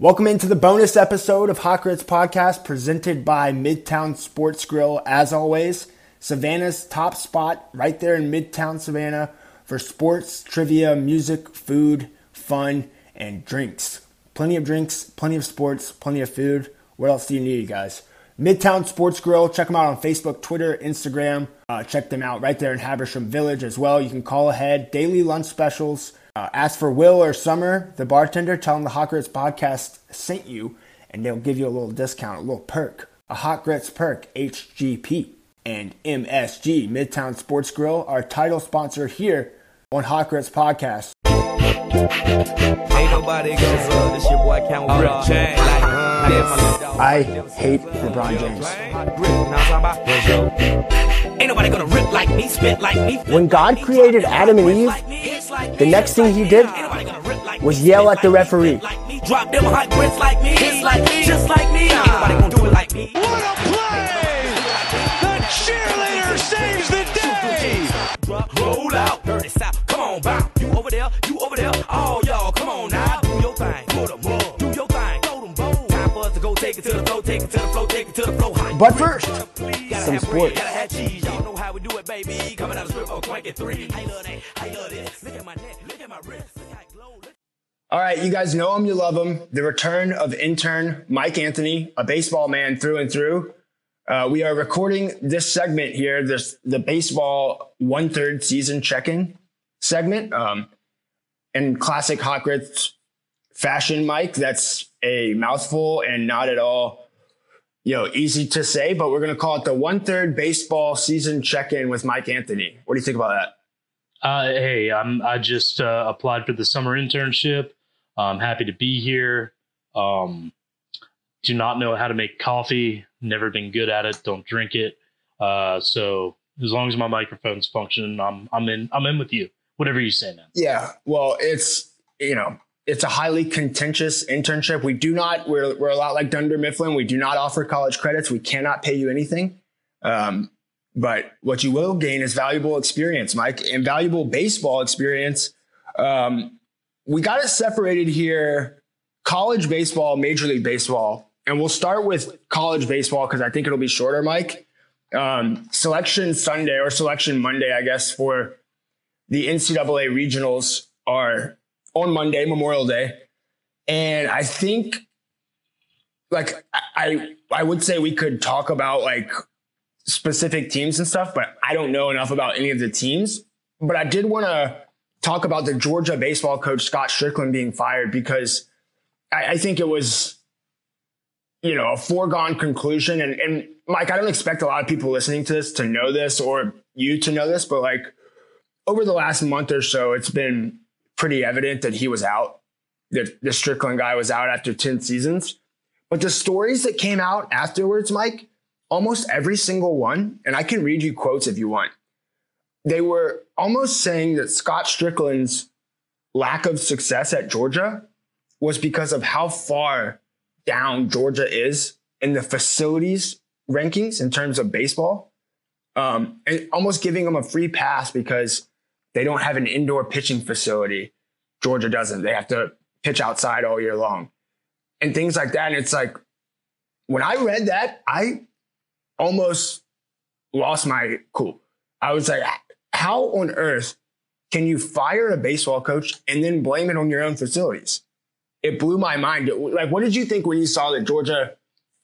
Welcome into the bonus episode of Hot Grits Podcast presented by Midtown Sports Grill. As always, Savannah's top spot right there in Midtown Savannah for sports, trivia, music, food, fun, and drinks. Plenty of drinks, plenty of sports, plenty of food. What else do you need, you guys? Midtown Sports Grill. Check them out on Facebook, Twitter, Instagram. Uh, check them out right there in Habersham Village as well. You can call ahead. Daily lunch specials. Uh, ask for Will or Summer, the bartender. Tell them the Hot Grits podcast sent you, and they'll give you a little discount, a little perk. A Hot Grits perk, HGP. And MSG, Midtown Sports Grill, our title sponsor here on Hot Grits Podcast. Ain't nobody gonna love this your boy Count Rip Chain like I hate LeBron James. Ain't nobody gonna rip like me, spit like me. When God created Adam and Eve, the next thing he did was yell at the referee. Drop them hot grits like me, hits like me, just like me. Ain't nobody gonna do it like me. What a play! The cheerleader saves the day! Roll out, dirty south. Come on, bounce. You over there, you over there. All y'all, come on now. Do your thing. Put 'em up. Do your thing. Throw them bows. Time for us to go take it to the flow, take it to the flow, take it to the flow. Hot But first, some sports. bread, gotta have cheese. Y'all know how we do it, baby. Coming out of strip, twank three. I love that. I love this. Look at my neck. Look at my wrist. Look how it glow. Look All right, you guys know him, you love him. The return of intern Mike Anthony, a baseball man through and through. Uh, we are recording this segment here, this the baseball one third season check-in segment. Um, in classic hot grits fashion, Mike, that's a mouthful and not at all, you know, easy to say. But we're gonna call it the one third baseball season check-in with Mike Anthony. What do you think about that? Uh, hey, I'm I just uh, applied for the summer internship. I'm happy to be here. Um, do not know how to make coffee. Never been good at it. Don't drink it. Uh, so as long as my microphone's functioning, I'm I'm in I'm in with you. Whatever you say, man. Yeah, well, it's you know, it's a highly contentious internship. We do not we're we're a lot like Dunder Mifflin. We do not offer college credits. We cannot pay you anything. Um, but what you will gain is valuable experience, Mike, and valuable baseball experience. Um, we got it separated here: college baseball, Major League Baseball, and we'll start with college baseball because I think it'll be shorter, Mike. Um, selection Sunday or selection Monday, I guess, for the NCAA regionals are on Monday, Memorial Day. And I think like I I would say we could talk about like specific teams and stuff, but I don't know enough about any of the teams. But I did want to talk about the Georgia baseball coach Scott Stricklin being fired because I, I think it was you know a foregone conclusion. And, and Mike, I don't expect a lot of people listening to this to know this or you to know this, but like over the last month or so, it's been pretty evident that he was out. That the Stricklin guy was out after 10 seasons. But the stories that came out afterwards, Mike, almost every single one, and I can read you quotes if you want, they were almost saying that Scott Stricklin's lack of success at Georgia was because of how far down Georgia is in the facilities rankings in terms of baseball. Um, and almost giving them a free pass because they don't have an indoor pitching facility. Georgia doesn't. They have to pitch outside all year long and things like that. And it's like, when I read that, I almost lost my cool. I was like, how on earth can you fire a baseball coach and then blame it on your own facilities? It blew my mind. Like, what did you think when you saw that Georgia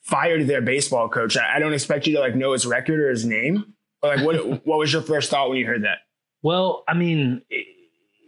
fired their baseball coach? I don't expect you to like know his record or his name. But like, what what was your first thought when you heard that? Well, I mean,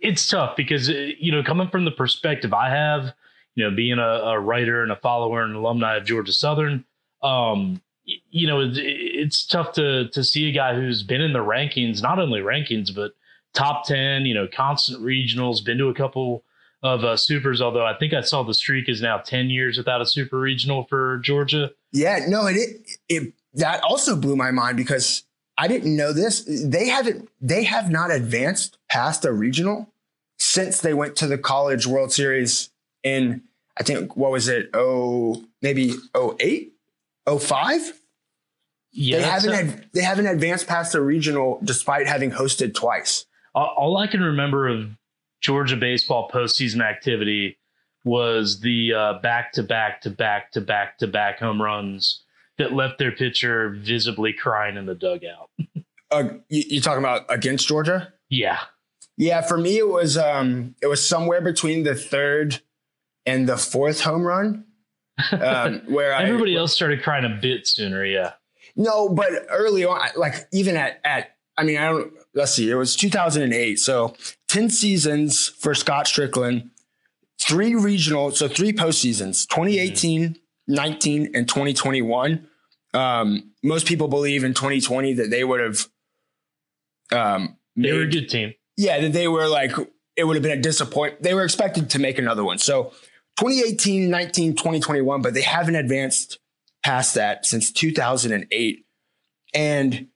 it's tough because uh, you know, coming from the perspective I have, you know, being a, a writer and a follower and alumni of Georgia Southern, um, you know, it's, tough to to see a guy who's been in the rankings, not only rankings but top ten, you know, constant regionals, been to a couple of uh, supers. Although I think I saw the streak is now ten years without a super regional for Georgia. Yeah, no, it, it it that also blew my mind because I didn't know this. They haven't they have not advanced past a regional since they went to the college World Series in I think what was it? Oh, maybe 08? 05? Yeah, they haven't a- had, they haven't advanced past a regional despite having hosted twice. all, all I can remember of Georgia baseball postseason activity was the uh, back to back to back to back to back home runs that left their pitcher visibly crying in the dugout. Uh, you, you talking about against Georgia? Yeah. Yeah, for me it was um it was somewhere between the third and the fourth home run. Um, where I, Everybody else started crying a bit sooner. Yeah. No, but early on, like even at at I mean, I don't. Let's see. It was 2008, so 10 seasons for Scott Stricklin, three regional, so three postseasons, 2018, 19, and 2021. Um, most people believe in 2020 that they would have. Um, They were a good team. yeah, that they were like, it would have been a disappointment. They were expected to make another one. So 2018, 19, 2021, but they haven't advanced past that since 2008. And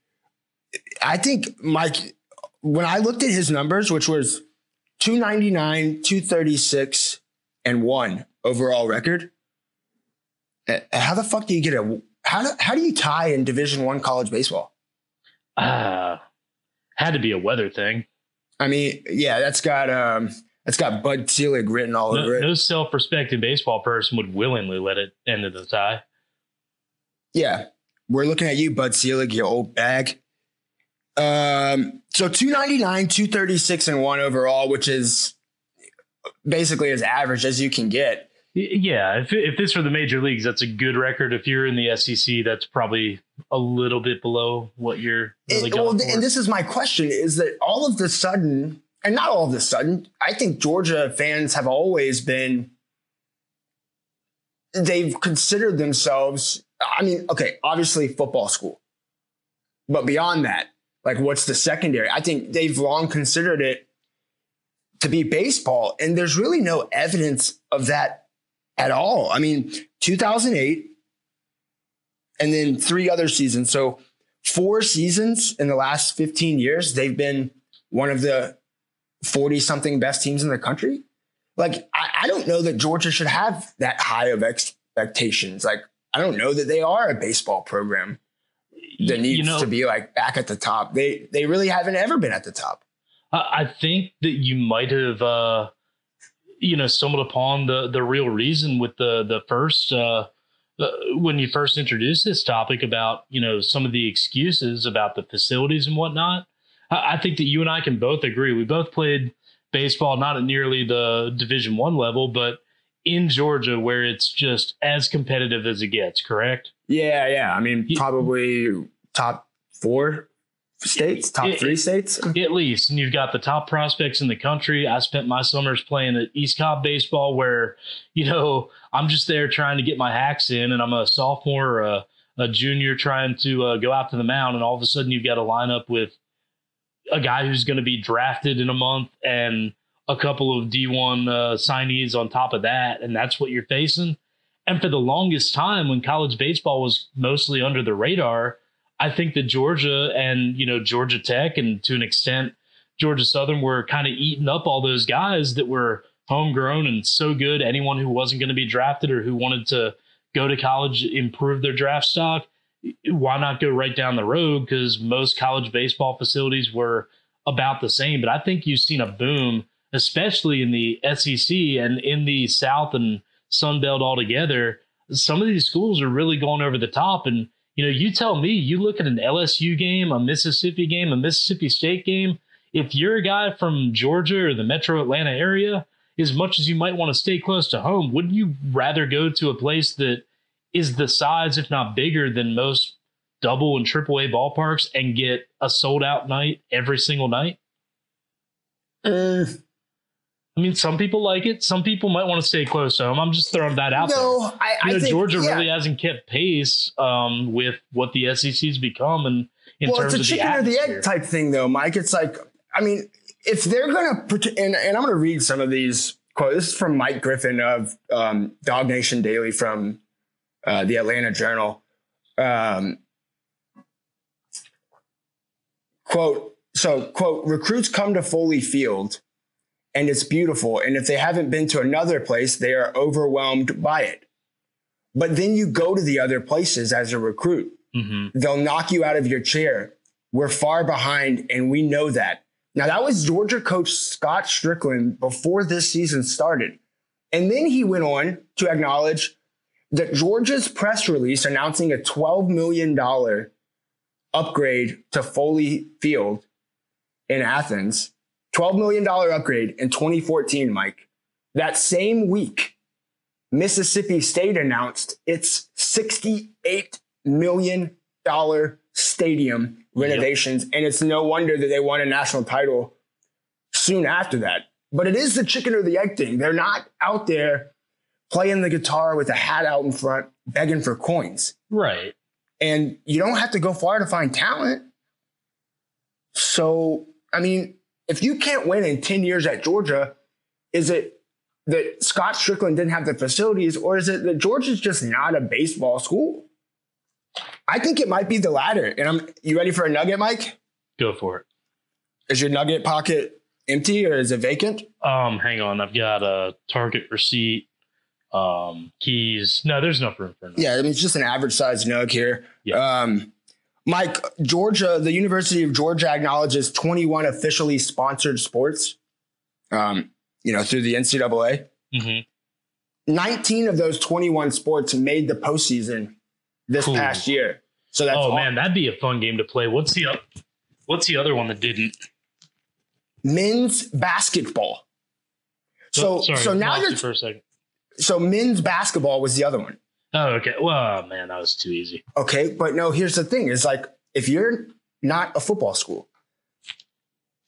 I think Mike, when I looked at his numbers, which was 299, 236, and one overall record, how the fuck do you get a how do, how do you tie in Division One college baseball? Uh, had to be a weather thing. I mean, yeah, that's got um, that's got Bud Selig written all No, over it. no self-respecting baseball person would willingly let it end in the tie. Yeah, we're looking at you, Bud Selig, you old bag. Um, so 299, 236, and one overall, which is basically as average as you can get. Yeah, if if this were the major leagues, that's a good record. If you're in the SEC, that's probably a little bit below what you're really going well, for. and this is my question: is that all of the sudden, and not all of the sudden, I think Georgia fans have always been. They've considered themselves. I mean, okay, obviously football school, but beyond that, like, what's the secondary? I think they've long considered it to be baseball, and there's really no evidence of that at all. I mean, 2008, and then three other seasons. So four seasons in the last 15 years, they've been one of the 40 something best teams in the country. Like, I, I don't know that Georgia should have that high of expectations. Like, I don't know that they are a baseball program that needs you know, to be like back at the top. They they really haven't ever been at the top. I I think that you might have, uh, you know, stumbled upon the the real reason with the the first uh, uh, when you first introduced this topic about you know some of the excuses about the facilities and whatnot. I, I think that you and I can both agree. We both played baseball, not at nearly the Division One level, but in Georgia, where it's just as competitive as it gets. Correct? Yeah, yeah. I mean, probably top four states, top It- three states. At least, and you've got the top prospects in the country. I spent my summers playing at East Cobb baseball, where you know I'm just there trying to get my hacks in, and I'm a sophomore or a, a junior trying to uh, go out to the mound, and all of a sudden you've got a lineup with a guy who's going to be drafted in a month and a couple of D1 uh, signees on top of that, and that's what you're facing. And for the longest time, when college baseball was mostly under the radar, I think that Georgia and you know Georgia Tech and to an extent Georgia Southern were kind of eating up all those guys that were homegrown and so good. Anyone who wasn't going to be drafted or who wanted to go to college, improve their draft stock, why not go right down the road? Because most college baseball facilities were about the same. But I think you've seen a boom, especially in the SEC and in the South and Sun Belt altogether. Some of these schools are really going over the top. And, you know, you tell me, you look at an LSU game, a Mississippi game, a Mississippi State game. If you're a guy from Georgia or the metro Atlanta area, as much as you might want to stay close to home, wouldn't you rather go to a place that is the size, if not bigger, than most double and triple A ballparks and get a sold out night every single night? Mm, I mean, some people like it. Some people might want to stay close to home. I'm just throwing that out there. no, I, You I know, think Georgia yeah. really hasn't kept pace um, with what the SEC's become, and in well, terms it's a of the chicken or the egg type thing, though, Mike. It's like, I mean, if they're gonna, and, and I'm gonna read some of these quotes. This is from Mike Griffith of um, DawgNation Daily from uh, the Atlanta Journal. Um, quote. So, quote, recruits come to Foley Field and it's beautiful. And if they haven't been to another place, they are overwhelmed by it. But then you go to the other places as a recruit Mhm. they'll knock you out of your chair. We're far behind, and we know that. Now, that was Georgia coach Scott Stricklin before this season started. And then he went on to acknowledge that Georgia's press release announcing a $12 million upgrade to Foley Field in Athens, $12 million upgrade in 2014, Mike. That same week, Mississippi State announced its $68 million stadium renovations. And it's no wonder that they won a national title soon after that. But it is the chicken or the egg thing. They're not out there playing the guitar with a hat out in front, begging for coins. Right. And you don't have to go far to find talent. So, I mean, if you can't win in 10 years at Georgia, is it that Scott Stricklin didn't have the facilities, or is it that Georgia's just not a baseball school? I think it might be the latter. And I'm you ready for a nugget, Mike? Go for it. Is your nugget pocket empty or is it vacant? Um, hang on. I've got a Target receipt, um, keys. No, there's enough room for a nugget. Yeah, I mean it's just an average sized nug here. Yeah. Um, Mike, Georgia, the University of Georgia acknowledges 21 officially sponsored sports. Um, you know, through the NCAA. Mhm. 19 of those 21 sports made the postseason this Cool. past year. So that's Oh all- man, that'd be a fun game to play. What's the What's the other one that didn't? men's basketball. So Oh, sorry, so now you're for a second. so men's basketball was the other one. Oh, okay. Well, man, that was too easy. Okay, but no, here's the thing: is like if you're not a football school,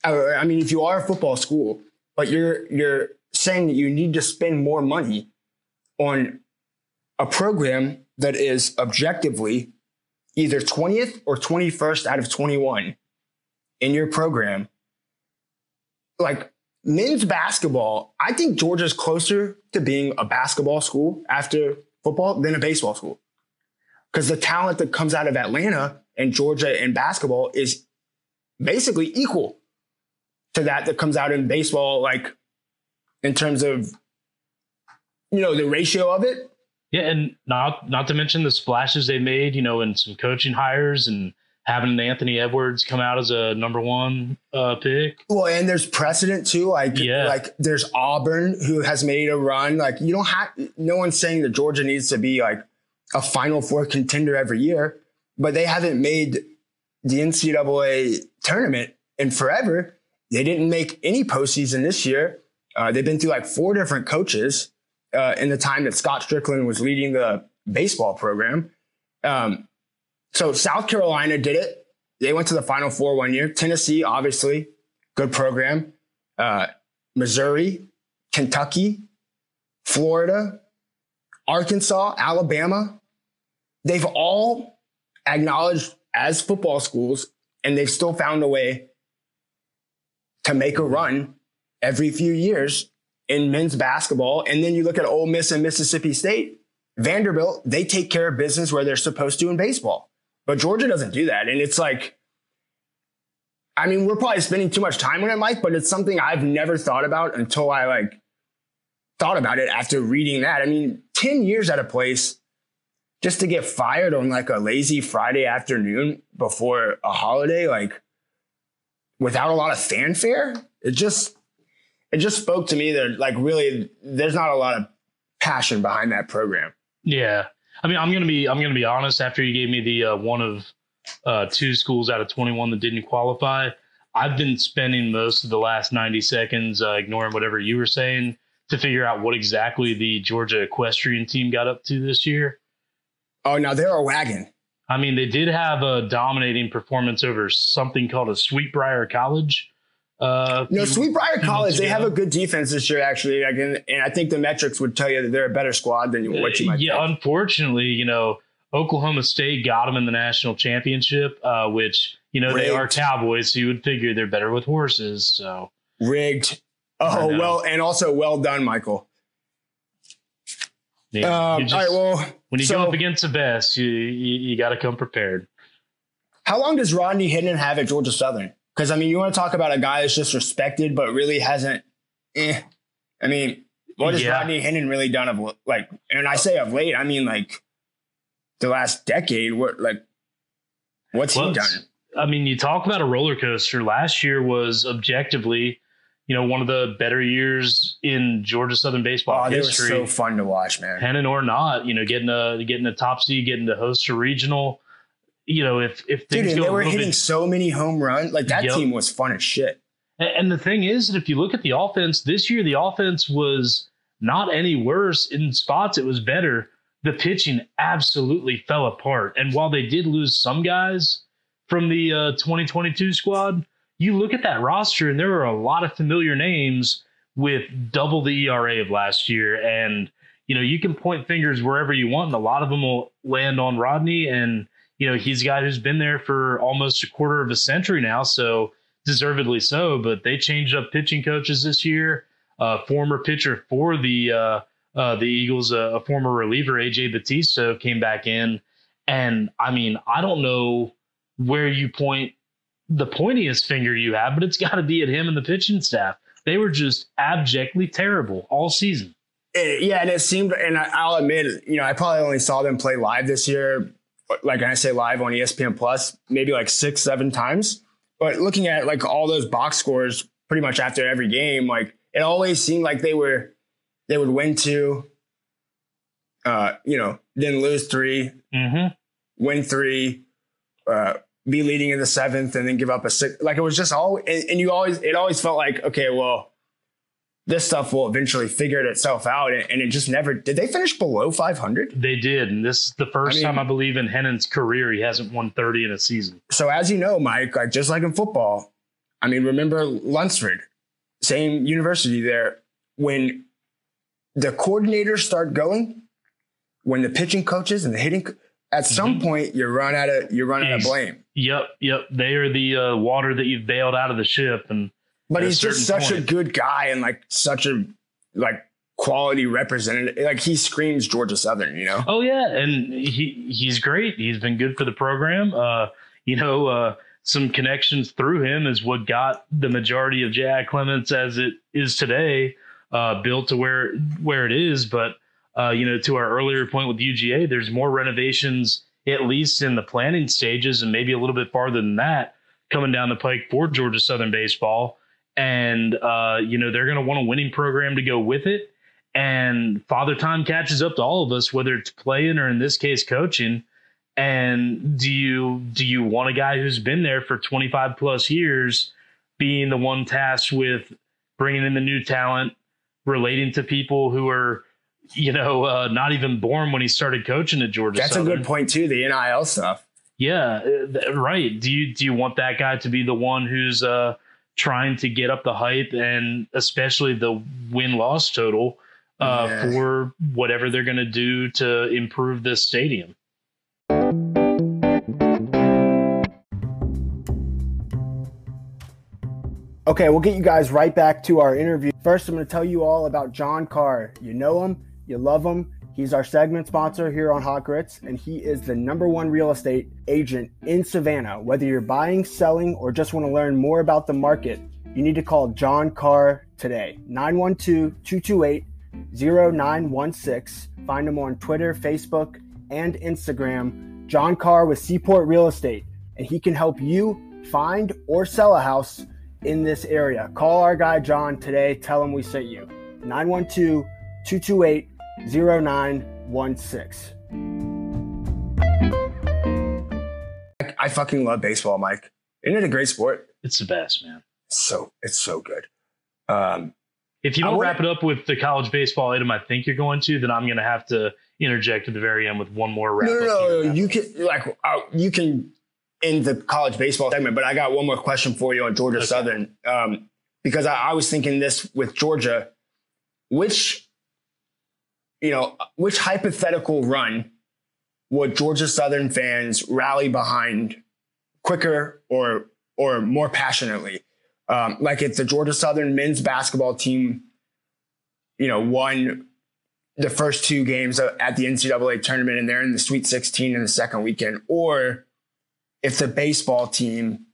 I I mean, if you are a football school, but you're you're saying that you need to spend more money on a program that is objectively either 20th or 21st out of 21 in your program, like men's basketball, I think Georgia's closer to being a basketball school after football than a baseball school because the talent that comes out of Atlanta and Georgia in basketball is basically equal to that that comes out in baseball, like in terms of you know the ratio of it. Yeah, and not not to mention the splashes they made, you know, in some coaching hires and having Anthony Edwards come out as a number one uh, pick. Well, and there's precedent too. Like, Yeah. like there's Auburn who has made a run. Like, you don't have. No one's saying that Georgia needs to be like a Final Four contender every year, but they haven't made the NCAA tournament in forever. They didn't make any postseason this year. Uh, they've been through like four different coaches uh, in the time that Scott Stricklin was leading the baseball program. Um, so South Carolina did it. They went to the Final Four one year. Tennessee, obviously, good program. Uh, Missouri, Kentucky, Florida, Arkansas, Alabama. They've all acknowledged as football schools, and they've still found a way to make a run every few years in men's basketball. And then you look at Ole Miss and Mississippi State, Vanderbilt, they take care of business where they're supposed to in baseball. But Georgia doesn't do that. And it's like, I mean, we're probably spending too much time on it, Mike, but it's something I've never thought about until I like thought about it after reading that. I mean, 10 years at a place just to get fired on like a lazy Friday afternoon before a holiday, like without a lot of fanfare, it just it just spoke to me that like really there's not a lot of passion behind that program. Yeah, I mean, I'm gonna be I'm gonna be honest. After you gave me the uh, one of uh, two schools out of 21 that didn't qualify, I've been spending most of the last 90 seconds uh, ignoring whatever you were saying to figure out what exactly the Georgia equestrian team got up to this year. Oh, now they're a wagon. I mean, they did have a dominating performance over something called a Sweetbriar College. Uh, No, Sweetbriar College, they have a good defense this year, actually. Like, and, and I think the metrics would tell you that they're a better squad than what you might yeah, think. unfortunately, you know, Oklahoma State got them in the national championship, uh, which you know they are Cowboys, so you would figure they're better with horses. So Rigged. Oh, well, and also well done, Michael. yeah, Um, just- all right, well, when you so go up against the best, you you, you got to come prepared. how long does Rodney Hennon have at Georgia Southern? Because, I mean, you want to talk about a guy that's just respected, but really hasn't, eh. I mean, what has Yeah. Rodney Hennon really done of, like, and I say of late, I mean, like, the last decade, what, like, what's Well, he done? I mean, you talk about a roller coaster. Last year was objectively, you know, one of the better years in Georgia Southern baseball Oh, they were history. so fun to watch, man. Pennant or not, you know, getting a getting a top seed, getting to host a regional. You know, if if Dude, things and go they were hitting bit so many home runs. Like that Yep. team was fun as shit. And and the thing is that if you look at the offense this year, the offense was not any worse. In spots, it was better. The pitching absolutely fell apart. And while they did lose some guys from the uh, 2022 squad, you look at that roster and there were a lot of familiar names with double the ERA of last year. And, you know, you can point fingers wherever you want, and a lot of them will land on Rodney. And, you know, he's a guy who's been there for almost a quarter of a century now. So, deservedly so, but they changed up pitching coaches this year. Uh, former pitcher for the uh, uh, the Eagles, a former reliever, AJ Batista, came back in, and I mean, I don't know where you point the pointiest finger you have, but it's got to be at him and the pitching staff. They were just abjectly terrible all season. It- yeah, and it seemed, and I, I'll admit, you know, I probably only saw them play live this year. Like I say, live on ESPN Plus, maybe like six, seven times. But looking at like all those box scores, pretty much after every game, like it always seemed like they were, they would win two, uh, you know, then lose three, Mm-hmm. win three, uh, be leading in the seventh, and then give up a six. Like it was just all, and, and you always, it always felt like, okay, well, this stuff will eventually figure it itself out, and, it just never. Did they finish below five hundred? They did, and this is the first I mean- time I believe in Hennon's career he hasn't won thirty in a season. So as you know, Mike, like just like in football, I mean, remember Lunsford, same university there. When the coordinators start going, when the pitching coaches and the hitting, at some point you run out of you run out of blame. Yep, yep. They are the uh, water that you've bailed out of the ship, and But he's just such a good guy and like such a like quality representative. Like he screams Georgia Southern, you know. oh yeah, and he he's great. He's been good for the program. Uh, you know, uh, some connections through him is what got the majority of Jack Clements as it is today uh, built to where where it is. But uh, you know, to our earlier point with UGA, there's more renovations at least in the planning stages, and maybe a little bit farther than that coming down the pike for Georgia Southern baseball. And uh, you know, they're going to want a winning program to go with it. And Father Time catches up to all of us, whether it's playing or in this case coaching. And do you do you want a guy who's been there for 25 plus years being the one tasked with bringing in the new talent, relating to people who are, you know, uh, not even born when he started coaching at Georgia. That's a good point too. The NIL stuff. Yeah, uh, right. Do you do you want that guy to be the one who's uh, trying to get up the hype and especially the win loss total uh, Yeah. for whatever they're going to do to improve this stadium? Okay, we'll get you guys right back to our interview. First, I'm going to tell you all about John Carr. You know him, you love him. He's our segment sponsor here on Hot Grits, and he is the number one real estate agent in Savannah. Whether you're buying, selling, or just want to learn more about the market, you need to call John Carr today. 912 228 0916. Find him on Twitter, Facebook, and Instagram. John Carr with Seaport Real Estate, and he can help you find or sell a house in this area. Call our guy John today. Tell him we sent you. 912 228 0916. I fucking love baseball, Mike. Isn't it a great sport? It's the best, man. So it's so good. Um, If you don't wrap it up with the college baseball item I think you're going to, then I'm going to have to interject at the very end with one more wrap no, no, no, no. You can like uh, you can in the college baseball segment, but I got one more question for you on Georgia Okay. Southern um, because I, I was thinking this with Georgia, which you know, which hypothetical run would Georgia Southern fans rally behind quicker or or more passionately? Um, like if the Georgia Southern men's basketball team, you know, won the first two games at the NCAA tournament and they're in the Sweet 16 in the second weekend, or if the baseball team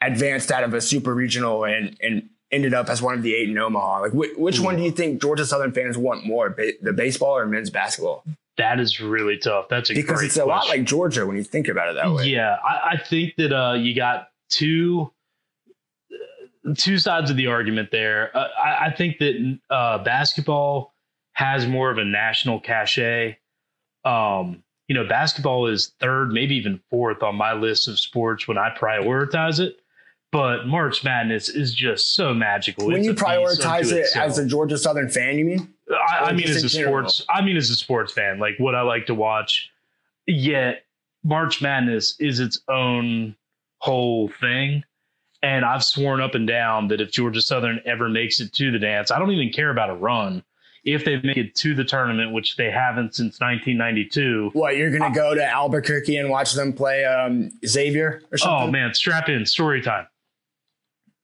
advanced out of a super regional and, and ended up as one of the eight in Omaha. Like, which, which one do you think Georgia Southern fans want more, ba- the baseball or men's basketball? That is really tough. That's a Because great it's a lot like Georgia when you think about it that way. Yeah, I, I think that uh, you got two two sides of the argument there. Uh, I, I think that uh, basketball has more of a national cachet. Um, you know, basketball is third, maybe even fourth on my list of sports when I prioritize it. But March Madness is just so magical. When It's you prioritize it itself. as a Georgia Southern fan, you mean? I, I mean, as a in general? sports, I mean, as a sports fan, like what I like to watch. Yet, March Madness is its own whole thing, and I've sworn up and down that if Georgia Southern ever makes it to the dance, I don't even care about a run. If they make it to the tournament, which they haven't since 1992, What you're gonna go to Albuquerque and watch them play um, Xavier or Oh something? man, strap in, story time.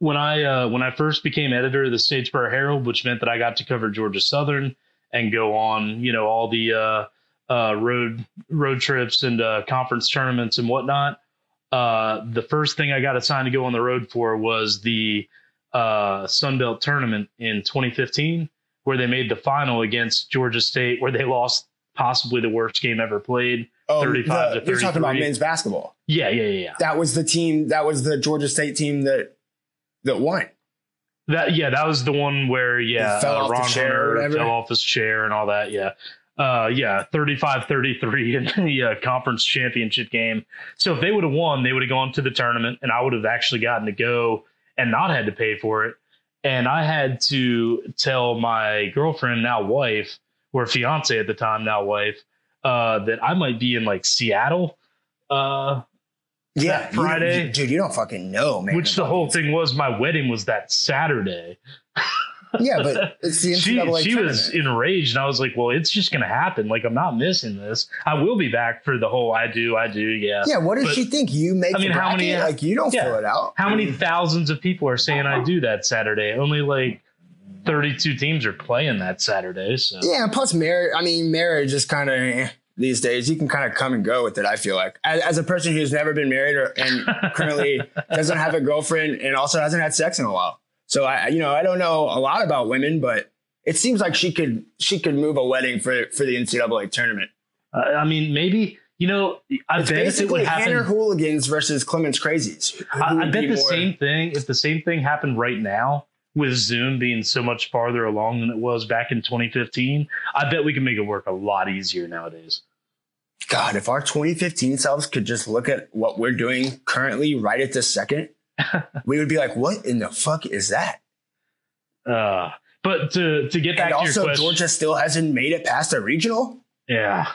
When I uh, when I first became editor of the Statesboro Herald, which meant that I got to cover Georgia Southern and go on, you know, all the uh, uh, road road trips and uh, conference tournaments and whatnot. Uh, the first thing I got assigned to go on the road for was the uh, Sun Belt tournament in 2015, where they made the final against Georgia State, where they lost possibly the worst game ever played. Oh, 35 the- to You're talking about men's basketball. Yeah, yeah, yeah, yeah. That was the team. That was the Georgia State team that that won. That yeah, that was the one where yeah, He fell uh, off the Ron chair Hunter fell off his chair and all that. Yeah. Uh, yeah, 35-33 in the uh, conference championship game. So if they would have won, they would have gone to the tournament, and I would have actually gotten to go and not had to pay for it. And I had to tell my girlfriend, now wife, or fiance at the time, now wife, uh, that I might be in like Seattle. Uh, Yeah, That Friday? you- dude. You don't fucking know, man. which the whole thing was my wedding was that Saturday. Yeah, but it's the she NCAA she was enraged, and I was like, "Well, it's just gonna happen. Like, I'm not missing this. I will be back for the whole. I do, I do, yeah. Yeah, what does But- she think? You make I mean, how many- like you don't yeah. fill it out. How many thousands of people are saying I do that Saturday? Only like 32 teams are playing that Saturday. So Yeah, plus marriage. I mean, marriage is kind of eh. These days. You can kind of come and go with it. I feel like as, as a person who's never been married or, and currently doesn't have a girlfriend and also hasn't had sex in a while. So I, you know, I don't know a lot about women, but it seems like she could she could move a wedding for for the NCAA tournament. uh, I mean, maybe you know, I It's bet if it basically would happen. Hanner Hooligans versus Clemens Crazies. I, I bet be the more- same thing. If the same thing happened right now with Zoom being so much farther along than it was back in 2015, I bet we can make it work a lot easier nowadays. God, if our 2015 selves could just look at what we're doing currently right at this second, we would be like, what in the fuck is that? Uh, but to to get back And to your also, question, Georgia still hasn't made it past a regional. yeah,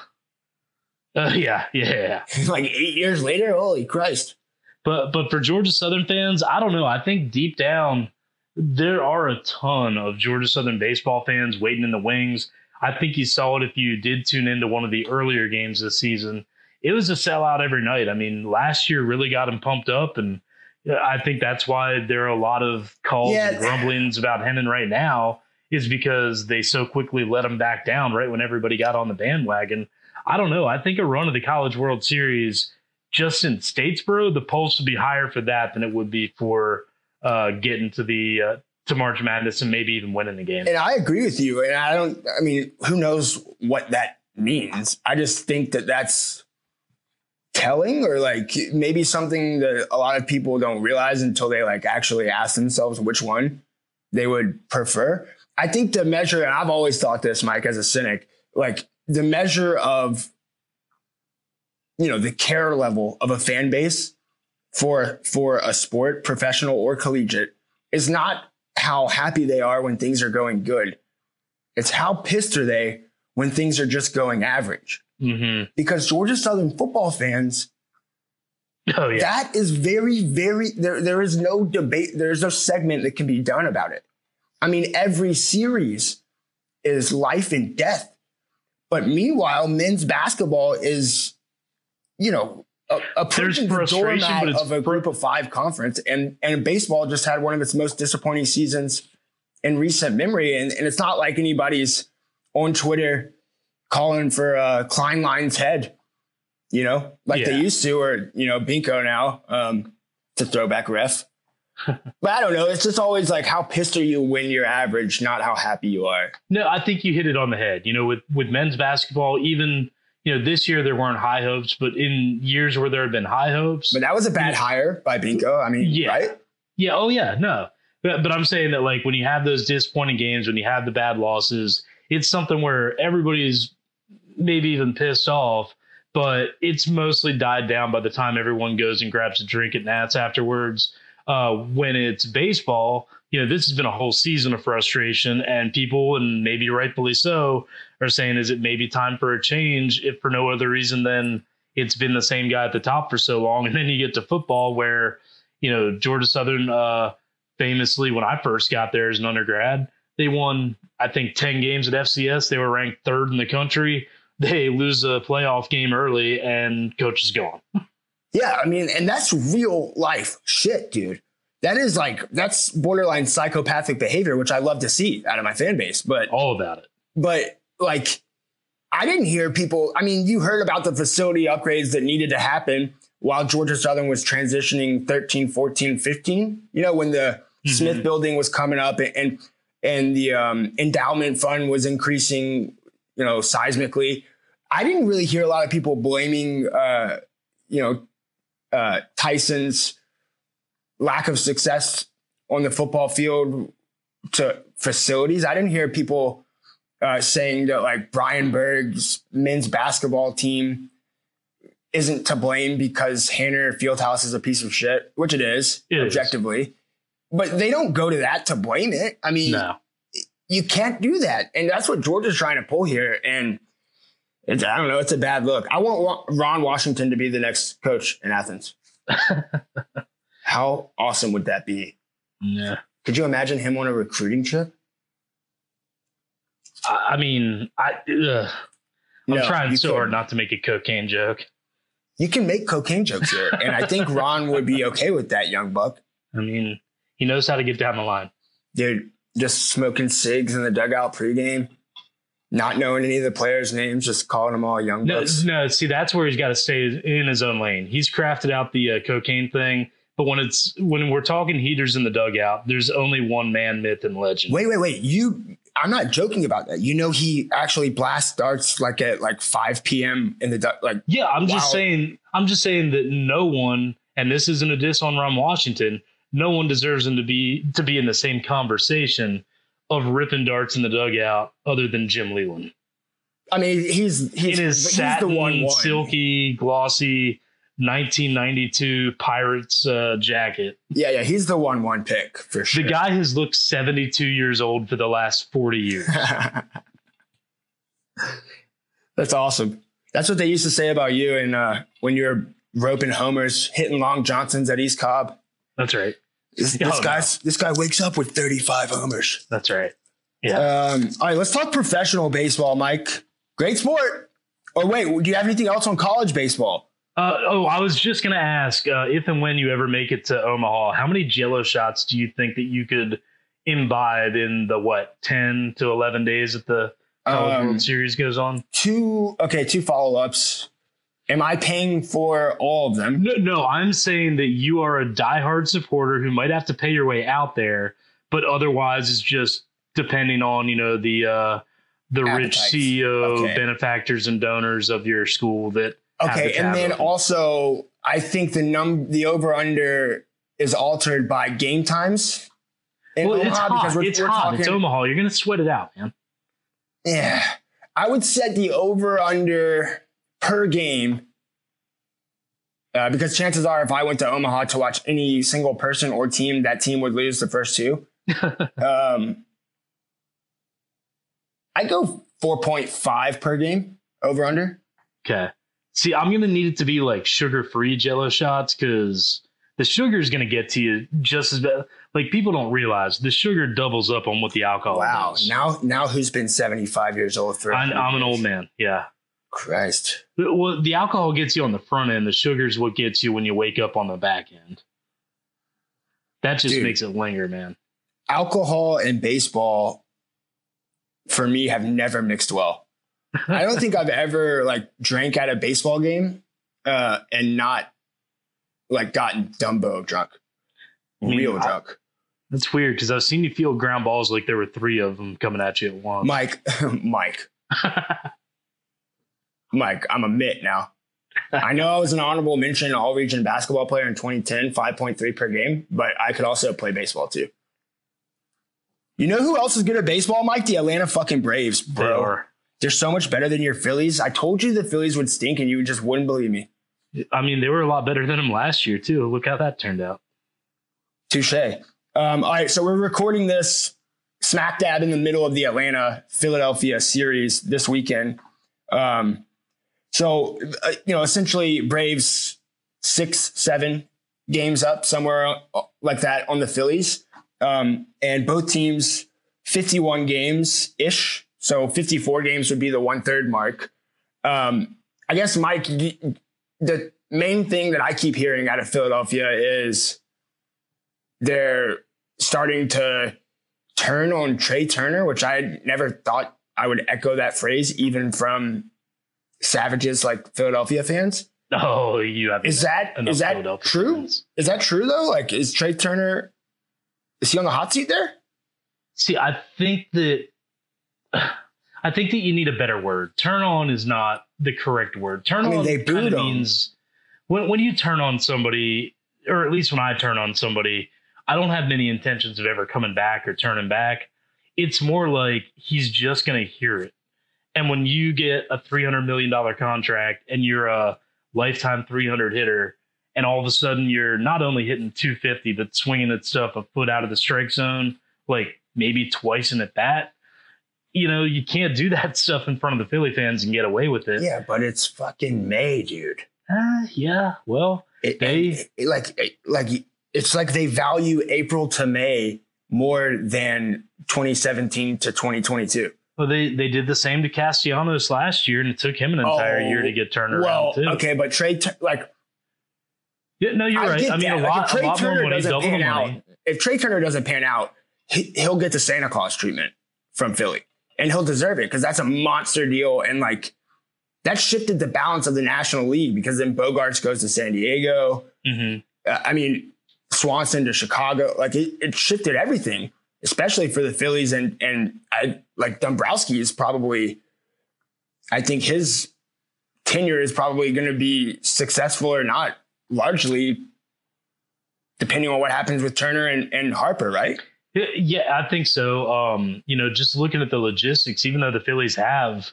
uh, yeah, yeah. like eight years later, holy Christ. But but for Georgia Southern fans, I don't know. I think deep down there are a ton of Georgia Southern baseball fans waiting in the wings. I think you saw it if you did tune into one of the earlier games this season. It was a sellout every night. I mean, last year really got them pumped up, and I think that's why there are a lot of calls Yeah. and grumblings about Hennon right now. Is because they so quickly let him back down right when everybody got on the bandwagon. I don't know. I think a run of the College World Series just in Statesboro, the pulse would be higher for that than it would be for uh, getting to the uh, to March Madness and maybe even winning the game. And I agree with you. And I don't, I mean, who knows what that means? I just think that that's telling or like maybe something that a lot of people don't realize until they like actually ask themselves which one they would prefer. I think the measure, and I've always thought this, Mike, as a cynic, like the measure of, you know, the care level of a fan base for for a sport, professional or collegiate, is not how happy they are when things are going good. It's how pissed are they when things are just going average. hmm Because Georgia Southern football fans, Oh yeah, that is very, very there. There is no debate. There's no segment that can be done about it. I mean, every series is life and death. But meanwhile, men's basketball is, you know, a, approaching the doormat but it's of a group of five conference, and and baseball just had one of its most disappointing seasons in recent memory. And, and it's not like anybody's on Twitter calling for uh, Kleinlein's head, you know, like they used to, or you know, Benko now um, to throwback ref. but I don't know. It's just always like how pissed are you when you're average, not how happy you are. no, I think you hit it on the head. You know, with with men's basketball, even you know this year there weren't high hopes, but in years where there had been high hopes, But that was a bad hire by Benko. I mean, Yeah. right? Yeah. Oh, yeah. No. But, but I'm saying that like when you have those disappointing games, when you have the bad losses, it's something where everybody's maybe even pissed off, but it's mostly died down by the time everyone goes and grabs a drink at Nats afterwards. Uh, when it's baseball, you know, this has been a whole season of frustration, and people, and maybe rightfully so, are saying, is it maybe time for a change, if for no other reason than it's been the same guy at the top for so long? And then you get to football where, you know, Georgia Southern, uh, famously, when I first got there as an undergrad, they won, I think, 10 games at FCS. They were ranked third in the country. They lose a playoff game early, and coach is gone. Yeah, I mean, and that's real life shit, dude. That is like that's borderline psychopathic behavior, which I love to see out of my fan base. But All about it. but like I didn't hear people. I mean, you heard about the facility upgrades that needed to happen while Georgia Southern was transitioning 13, 14, 15. You know, when the Smith building was coming up and and, and the um, endowment fund was increasing, you know, seismically. I didn't really hear a lot of people blaming, uh, you know, uh, Tyson's lack of success on the football field to facilities. I didn't hear people uh, saying that like Brian Burg's men's basketball team isn't to blame because Hanner Fieldhouse is a piece of shit, which it is It is. objectively. But they don't go to that to blame it. I mean, No. you can't do that. And that's what Georgia's trying to pull here. And it's, I don't know, it's a bad look. I want Ron Washington to be the next coach in Athens. How awesome would that be? Yeah. Could you imagine him on a recruiting trip? I, mean, I, ugh. I'm No, trying so hard not to make a cocaine joke. You can make cocaine jokes here. And I think Ron would be okay with that, young buck. I mean, he knows how to get down the line. Dude, just smoking cigs in the dugout pregame, not knowing any of the players' names, just calling them all young No, bucks. no. See, that's where he's got to stay in his own lane. He's crafted out the uh, cocaine thing, but when it's when we're talking heaters in the dugout, there's only one man, myth, and legend. Wait, wait, wait. You, I'm not joking about that. You know, he actually blast darts like at like 5 p.m. in the, like, Yeah, I'm just saying. I'm just saying that no one, and this isn't a diss on Ron Washington. No one deserves him to be to be in the same conversation of ripping darts in the dugout, other than Jim Leyland. I mean, he's, he's, in his he's satin, the one, one. silky, glossy 1992 Pirates uh, jacket. Yeah, yeah. He's the one, one pick for sure. The guy has looked 72 years old for the last 40 years. That's awesome. That's what they used to say about you and uh, when you were roping homers, hitting long Johnsons at East Cobb. That's right. This, Oh, this no. this guy wakes up with 35 homers. That's right. Yeah. Um, all right, let's talk professional baseball, Mike. Great sport. Or wait, do you have anything else on college baseball? Uh, oh, I was just going to ask uh, if and when you ever make it to Omaha, how many jello shots do you think that you could imbibe in the what, 10 to 11 days that the College Um, World Series goes on? Two okay, two follow ups. Am I paying for all of them? No, no, I'm saying that you are a diehard supporter who might have to pay your way out there, but otherwise it's just depending on you know the uh, the rich CEO Okay. benefactors and donors of your school that. Okay, and then also I think the num the over under is altered by game times. in well, it's Omaha hot. it's hot. It's Omaha. You're gonna sweat it out, man. Yeah. I would set the over under per game uh, because chances are if I went to Omaha to watch any single person or team, that team would lose the first two. um, I go 4.5 per game over under. Okay. See, I'm gonna need it to be like sugar-free Jello shots because the sugar is gonna get to you just as bad. Like people don't realize the sugar doubles up on what the alcohol Wow. does. Now, now who's been 75 years old for? I'm, I'm an old man. Yeah. Christ. Well, the alcohol gets you on the front end. The sugar is what gets you when you wake up on the back end. That just Dude. makes it linger, man. Alcohol and baseball for me have never mixed well. I don't think I've ever like drank at a baseball game uh, and not like gotten Dumbo drunk, I mean, real I- drunk. That's weird because I've seen you feel ground balls like there were three of them coming at you at once. Mike, Mike, Mike, I'm a mitt now. I know I was an honorable mention all region basketball player in 2010, 5.3 per game, but I could also play baseball too. You know who else is good at baseball, Mike? The Atlanta fucking Braves, bro. They're so much better than your Phillies. I told you the Phillies would stink, and you just wouldn't believe me. I mean, they were a lot better than them last year too. Look how that turned out. Touche. Um, all right, so we're recording this smack dab in the middle of the Atlanta Philadelphia series this weekend. Um, so, uh, you know, essentially Braves six, seven games up somewhere uh, like that on the Phillies. Um, and both teams 51 games ish. So 54 games would be the one third mark. Um, I guess, Mike, the main thing that I keep hearing out of Philadelphia is they're starting to turn on Trea Turner, which I never thought I would echo that phrase, even from savages like Philadelphia fans. Oh, you have Is that is that true? fans. Is that true though? Like, is Trea Turner is he on the hot seat there? See, I think that I think that you need a better word. Turn on is not the correct word. Turn I mean, on they booed means when when you turn on somebody, or at least when I turn on somebody, I don't have many intentions of ever coming back or turning back. It's more like he's just gonna hear it. And when you get a three hundred million dollar contract and you're a lifetime three hundred hitter, and all of a sudden you're not only hitting 250 but swinging that stuff a foot out of the strike zone like maybe twice in at bat you know you can't do that stuff in front of the philly fans and get away with it Yeah, but it's fucking May, dude. uh, yeah well It, They- it- like like it's like they value April to May more than 2017 to 2022. well they they did the same to castellanos last year and it took him an entire Oh, year to get turned Well, around too okay, but Trea, Tur- like yeah, no you're right i mean that. a lot, if a lot more Turner money doesn't double the money out, if Trea Turner doesn't pan out, he, he'll get the Santa Claus treatment from Philly, and he'll deserve it because that's a monster deal, and like that shifted the balance of the National League because then Bogaerts goes to San Diego. hmm Uh, I mean, Swanson to Chicago, like it, it shifted everything, especially for the Phillies, and and I like Dombrowski is probably, I think his tenure is probably going to be successful or not, largely depending on what happens with Turner and, and Harper, right? Yeah, I think so. Um, you know, just looking at the logistics, even though the Phillies have,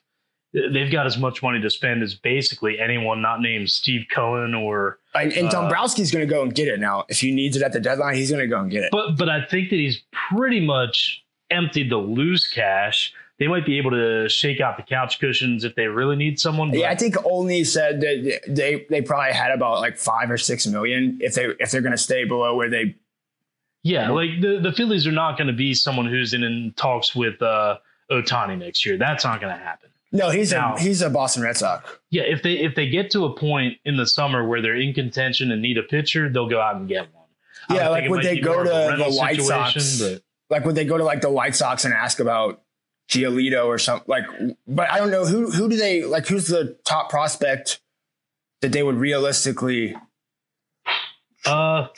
they've got as much money to spend as basically anyone not named Steve Cohen or. And, and Uh, Dombrowski's going to go and get it now. If he needs it at the deadline, he's going to go and get it. But but I think that he's pretty much emptied the loose cash. They might be able to shake out the couch cushions if they really need someone. Yeah, I think only said that they they probably had about like five or six million if they if they're going to stay below where they yeah, like the, the Phillies are not going to be someone who's in, in talks with uh, Ohtani next year. That's not going to happen. No, he's Now- a he's a Boston Red Sox. Yeah, if they if they get to a point in the summer where they're in contention and need a pitcher, they'll go out and get one. Yeah, like would they go more of a to the White Sox? But Like would they go to like the White Sox and ask about Giolito or something? Like, but I don't know who who do they like? Who's the top prospect that they would realistically? Uh,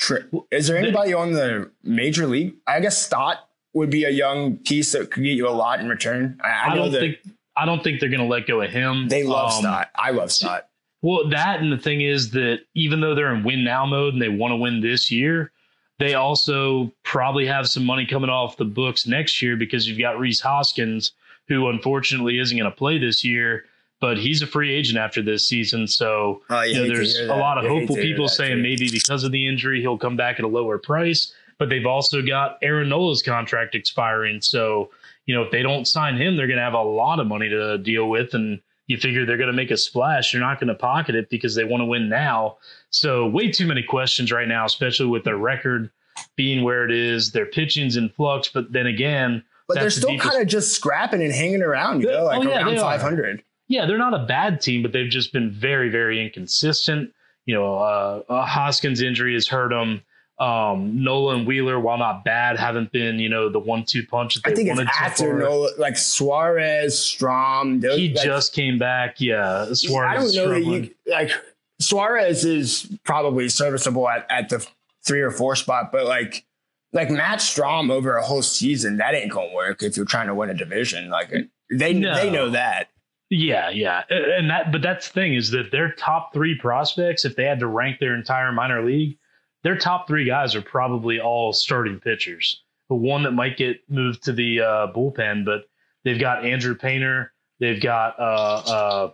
Is there anybody on the major league? I guess Stott would be a young piece that could get you a lot in return. I, I, I, don't that think I don't think they're going to let go of him. they love Um, Stott. I love Stott. Well, that and the thing is that even though they're in win now mode and they want to win this year, they also probably have some money coming off the books next year because you've got Rhys Hoskins, who unfortunately isn't going to play this year, but he's a free agent after this season. So Oh, you know, there's a lot of You hopeful people saying too. maybe because of the injury he'll come back at a lower price. But they've also got Aaron Nola's contract expiring, so you know if they don't sign him, they're going to have a lot of money to deal with, and you figure they're going to make a splash. You're not going to pocket it because they want to win now. So way too many questions right now, especially with their record being where it is. Their pitching's in flux, but then again, But they're that's the still kind of just scrapping and hanging around, you know, like oh, yeah, around they are. 500. yeah, they're not a bad team, but they've just been very, very inconsistent. You know, uh, uh, Hoskins' injury has hurt them. Um, Nola and Wheeler, while not bad, haven't been you know the one-two punch that they I think it's wanted so after. Nola, like Suarez, Strahm. those- he like, just came back. Yeah, Suarez. I don't is know that you like Suarez is probably serviceable at, at the three or four spot, but like like Matt Strahm over a whole season, that ain't gonna work if you're trying to win a division. Like they No. they know that. Yeah, yeah, and that. But that's the thing is that their top three prospects, if they had to rank their entire minor league, their top three guys are probably all starting pitchers. The one that might get moved to the uh, bullpen, but they've got Andrew Painter, they've got uh, uh,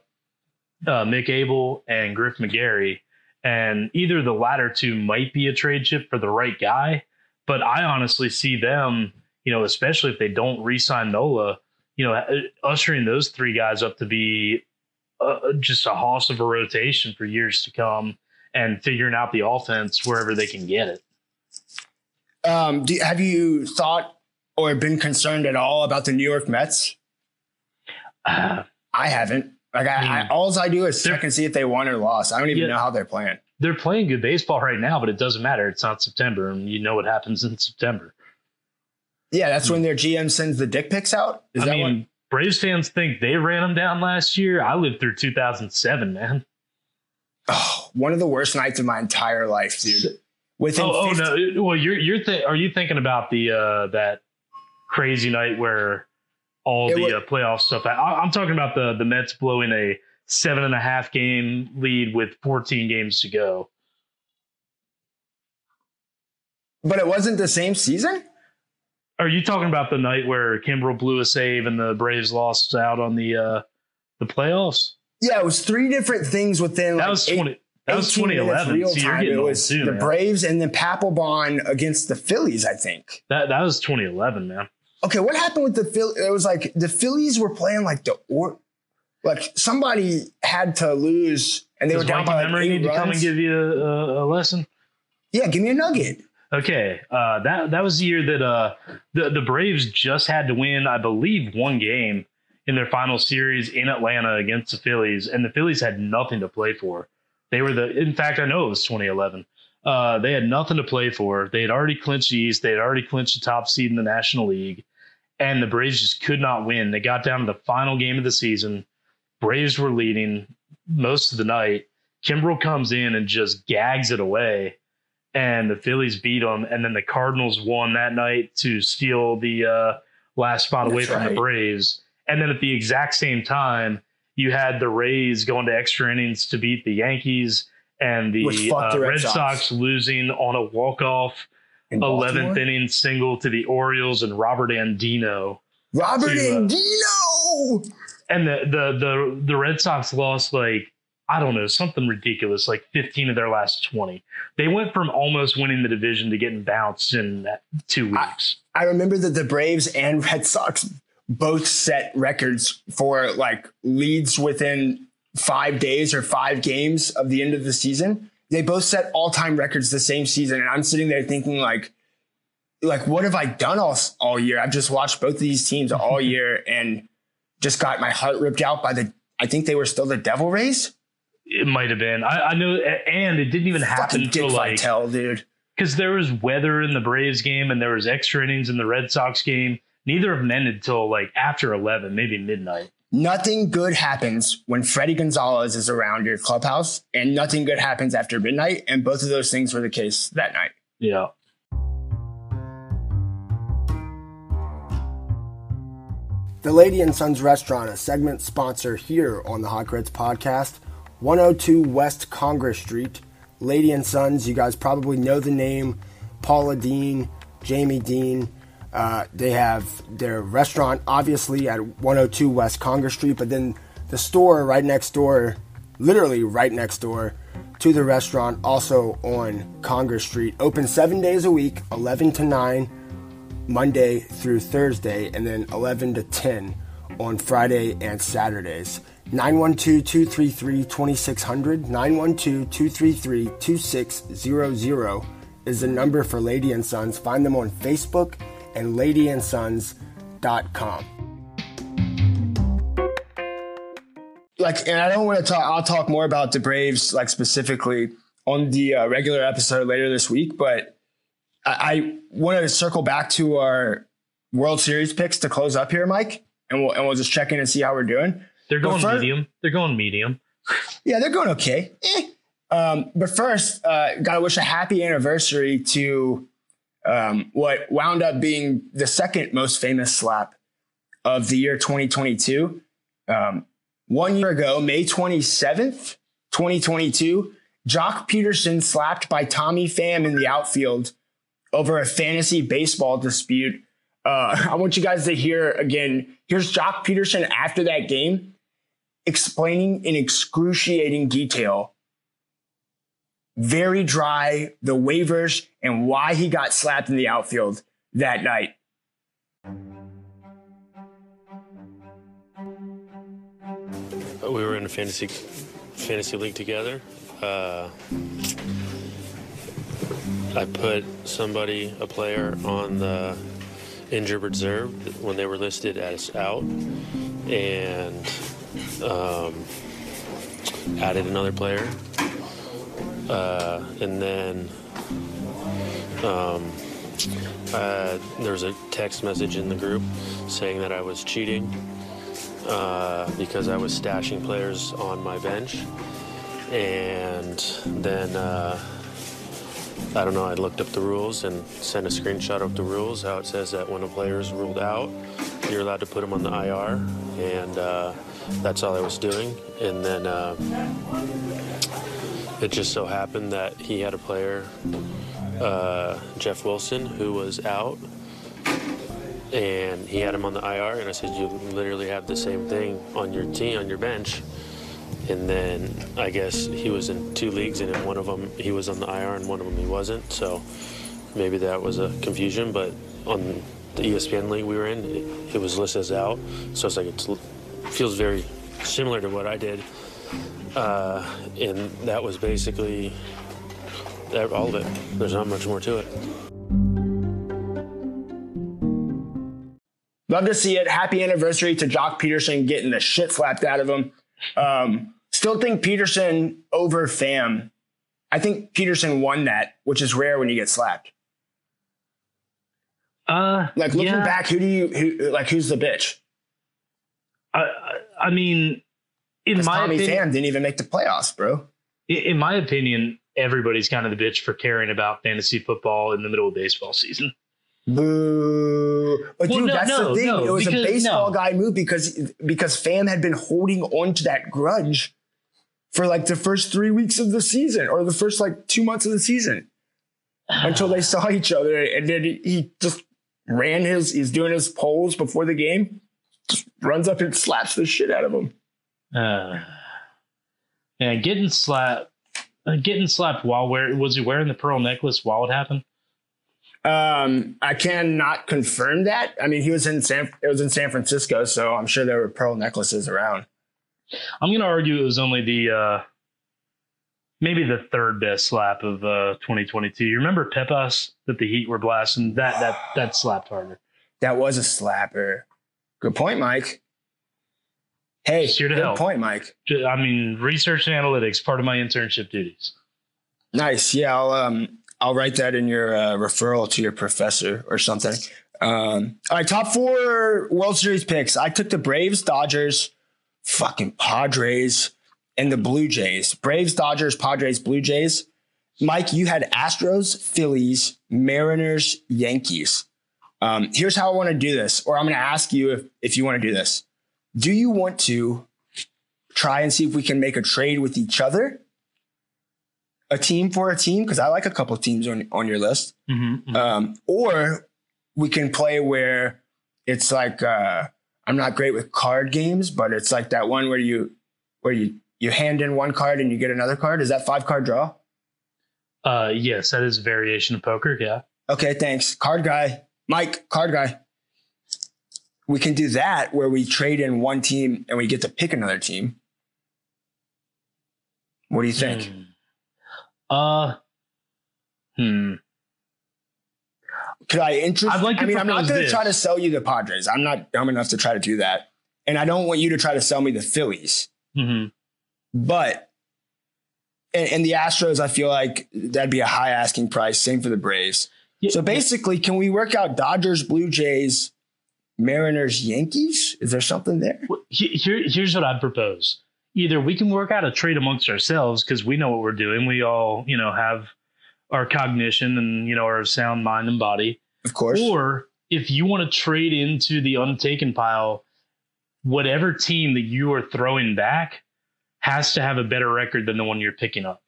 uh, Mick Abel, and Griff McGarry, and either the latter two might be a trade chip for the right guy, but I honestly see them, you know, especially if they don't re-sign Nola, you know, ushering those three guys up to be uh, just a hoss of a rotation for years to come and figuring out the offense wherever they can get it. Um, do, have you thought or been concerned at all about the New York Mets? Uh, I haven't. Like I, I, Hmm. all I do is check and see if they won or lost. I don't even Yeah. know how they're playing. they're playing good baseball right now, but it doesn't matter. It's not September, and you know what happens in September. Yeah, that's when their GM sends the dick pics out. Is I that mean, when? Braves fans think they ran them down last year. I lived through 2007, man. Oh, one of the worst nights of my entire life, dude. Within Oh, oh no. Well, you're you're th- are you thinking about the uh that crazy night where all It the wa- uh, playoff stuff? I, I'm talking about the the Mets blowing a seven and a half game lead with 14 games to go. but it wasn't the same season. Are you talking about the night where Kimbrel blew a save and the Braves lost out on the uh the playoffs? Yeah, it was three different things within That like was eight- 20. That was 2011. real So you're time. getting It was too, the man. Braves and then Papelbon against the Phillies, I think. That that was 2011, man. Okay, what happened with the Phillies? It was like the Phillies were playing like the or like somebody had to lose and they were down by like Memory eight need to come and give you a, a lesson? yeah, give me a nugget. Okay, uh, that that was the year that uh, the the Braves just had to win, I believe, one game in their final series in Atlanta against the Phillies, and the Phillies had nothing to play for. They were the, in fact, I know it was 2011. Uh, they had nothing to play for. They had already clinched the East. They had already clinched the top seed in the National League, and the Braves just could not win. They got down to the final game of the season. Braves were leading most of the night. Kimbrel comes in and just gags it away and the Phillies beat them, and then the Cardinals won that night to steal the uh, last spot away That's from the. Braves. And then at the exact same time, you had the Rays going to extra innings to beat the Yankees, and the, uh, the Red Red Sox. Sox. losing on a walk off 11th inning single to the Orioles and Robert Andino. Robert to, uh, Andino. And the, the the the Red Sox lost like I don't know something ridiculous, like 15 of their last 20. They went from almost winning the division to getting bounced in that two weeks. I remember that the Braves and Red Sox both set records for like leads within five days or five games of the end of the season. They both set all time records the same season, and I'm sitting there thinking like, like what have I done all all year? I've just watched both of these teams all year and just got my heart ripped out by the. I think they were still the Devil Rays. It might have been. I, I know, and it didn't even happen Fucking Dick until like Vitale, dude. because there was weather in the Braves game and there was extra innings in the Red Sox game. Neither of them ended until like after 11, maybe midnight. Nothing good happens when Fredi Gonzalez is around your clubhouse, and nothing good happens after midnight. And both of those things were the case that night. Yeah. The Lady and Sons Restaurant, a segment sponsor here on the Hot Grits podcast, 102 West Congress Street. Lady and Sons, you guys probably know the name Paula Deen, Jamie Deen. Uh, they have their restaurant, obviously, at 102 West Congress Street, but then the store right next door, literally right next door to the restaurant, also on Congress Street. Open seven days a week, 11 to 9. Monday through Thursday, and then 11 to 10 on Friday and Saturdays. 912 233 2600, 912 233 2600 is the number for Lady and Sons. Find them on Facebook and ladyandsons.com. Like, and I don't want to talk, I'll talk more about the Braves, like specifically on the uh, regular episode later this week, but I, I wanted to circle back to our World Series picks to close up here, Mike, and we'll and we'll just check in and see how we're doing. They're going fir- medium. They're going medium. Yeah, they're going okay. Eh. Um, but first, uh, gotta wish a happy anniversary to um, what wound up being the second most famous slap of the year 2022. Um, one year ago, May 27th, 2022, Joc Pederson slapped by Tommy Pham in the outfield over a fantasy baseball dispute. Uh, I want you guys to hear again. Here's Joc Pederson after that game explaining in excruciating detail, very dry, the waivers and why he got slapped in the outfield that night. we were in a fantasy fantasy league together. Uh, I put somebody, a player, on the injured reserve when they were listed as out, and um, added another player, uh, and then um, uh, there was a text message in the group saying that I was cheating uh, because I was stashing players on my bench. And then, uh, I don't know, I looked up the rules and sent a screenshot of the rules, how it says that when a player is ruled out, you're allowed to put him on the IR. And uh, that's all I was doing. And then uh, it just so happened that he had a player, uh, Jeff Wilson, who was out and he had him on the IR, and I said, "You literally have the same thing on your team, on your bench." And then I guess he was in two leagues, and in one of them he was on the IR, and one of them he wasn't. So maybe that was a confusion. But on the ESPN league we were in, it, it was listed as out. So it's like it feels very similar to what I did, uh, and that was basically that, all of it. There's not much more to it. Love to see it. Happy anniversary to Joc Pederson getting the shit slapped out of him. Um, still think Pederson over Pham. I think Pederson won that, which is rare when you get slapped. Uh, Like looking yeah, back, who do you who like who's the bitch? I, I- mean, in my Tommy opinion, Pham didn't even make the playoffs, bro. in- my opinion, everybody's kind of the bitch for caring about fantasy football in the middle of baseball season. Boo! But Well, dude, no, that's no, the thing. no, it was because- a baseball guy move because because Pham had been holding on to that grudge for like the first three weeks of the season or the first like two months of the season until they saw each other, and then he, he just ran his. He's doing his polls before the game. Runs up and slaps the shit out of him. Uh, yeah, getting slapped, uh, getting slapped while wearing was he wearing the pearl necklace while it happened? Um, I cannot confirm that. I mean, he was in San. It was in San Francisco, so I'm sure there were pearl necklaces around. I'm gonna argue it was only the uh, maybe the third best slap of uh, 2022. You remember Pepas that the Heat were blasting? That that that slapped harder. That was a slapper. Good point, Mike. Hey, here to good help. point, Mike. I mean, research and analytics part of my internship duties. Nice. Yeah, I'll um I'll write that in your uh, referral to your professor or something. Um, all right, top four World Series picks. I took the Braves, Dodgers, fucking Padres, and the Blue Jays. Braves, Dodgers, Padres, Blue Jays. Mike, you had Astros, Phillies, Mariners, Yankees. Um, here's how I want to do this, or I'm going to ask you if, if you want to do this. Do you want to try and see if we can make a trade with each other? A team for a team? Because I like a couple of teams on, on your list. Mm-hmm. Um, or we can play where it's like uh, I'm not great with card games, but it's like that one where you where you you hand in one card and you get another card. Is that five card draw? Uh, yes, that is a variation of poker. Yeah. Okay, thanks. Card guy. Mike, card guy. We can do that where we trade in one team and we get to pick another team. What do you think? Hmm. Uh, hmm. Could I interest? I'd like I mean, I'm not going to try to sell you the Padres. I'm not dumb enough to try to do that, and I don't want you to try to sell me the Phillies. hmm But and, and the Astros, I feel like that'd be a high asking price. Same for the Braves. Yeah, So basically, can we work out Dodgers, Blue Jays, Mariners, Yankees? Is there something there? Well, Here, here's what I'd propose. Either we can work out a trade amongst ourselves because we know what we're doing. We all, you know, have our cognition and you know our sound mind and body. Of course. Or if you want to trade into the untaken pile, whatever team that you are throwing back has to have a better record than the one you're picking up.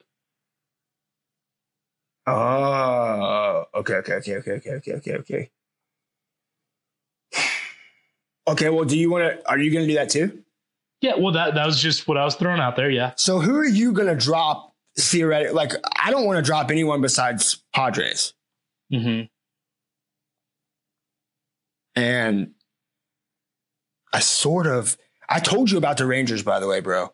Oh, okay, okay, okay, okay, okay, okay, okay, okay. Okay, well, do you want to? Are you going to do that too? Yeah, well, that that was just what I was throwing out there. Yeah, So, who are you going to drop theoretically? Like, I don't want to drop anyone besides Padres, Mm-hmm. and I sort of. I told you about the Rangers, by the way, bro.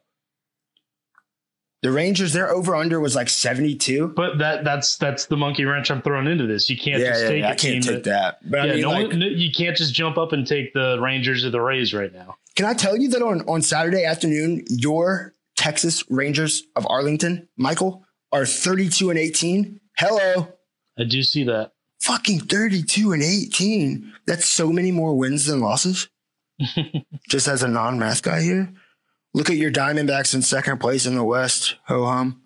The Rangers, their over under was like seventy two. but that that's that's the monkey wrench I'm throwing into this. You can't Yeah, just yeah, take yeah, a I can't take that. But yeah, I mean, no like, no, you can't just jump up and take the Rangers or the Rays right now. Can I tell you that on, on Saturday afternoon, your Texas Rangers of Arlington, Michael, are 32 and 18? Hello. I do see that. Fucking 32 and 18. That's so many more wins than losses. Just as a non math guy here. Look at your Diamondbacks in second place in the West. Ho hum.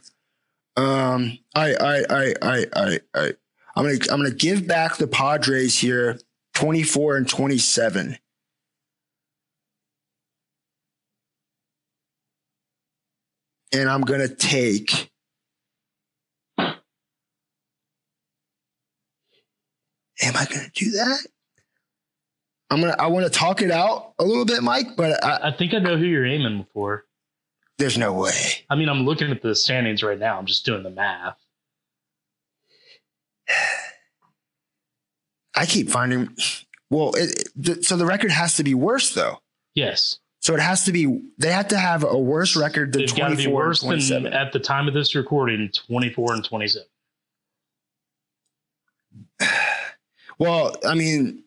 Um, I, I, I, I, I, I, I'm gonna, I'm gonna give back the Padres here, 24 and 27. and I'm gonna take. Am I gonna do that? I'm gonna. I want to talk it out a little bit, Mike, but I, I think I know who you're aiming for. there's no way. I mean, I'm looking at the standings right now. I'm just doing the math. I keep finding. Well, it, it, so the record has to be worse though. Yes, So it has to be. They have to have a worse record than they've got to 24 be and worse than 27. at the time of this recording, 24 and 27. Well, I mean,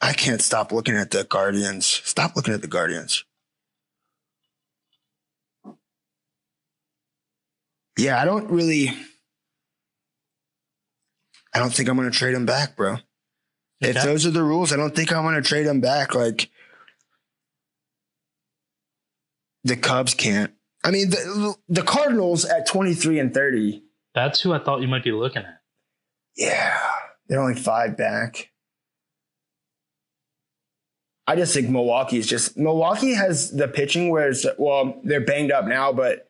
I can't stop looking at the Guardians. Stop looking at the Guardians. Yeah, I don't really. I don't think I'm going to trade him back, bro. If those are the rules, I don't think I'm going to trade him back. Like the Cubs can't. I mean, the the Cardinals at 23 and 30. That's who I thought you might be looking at. Yeah, they're only five back. I just think Milwaukee's just Milwaukee has the pitching where it's well, they're banged up now, but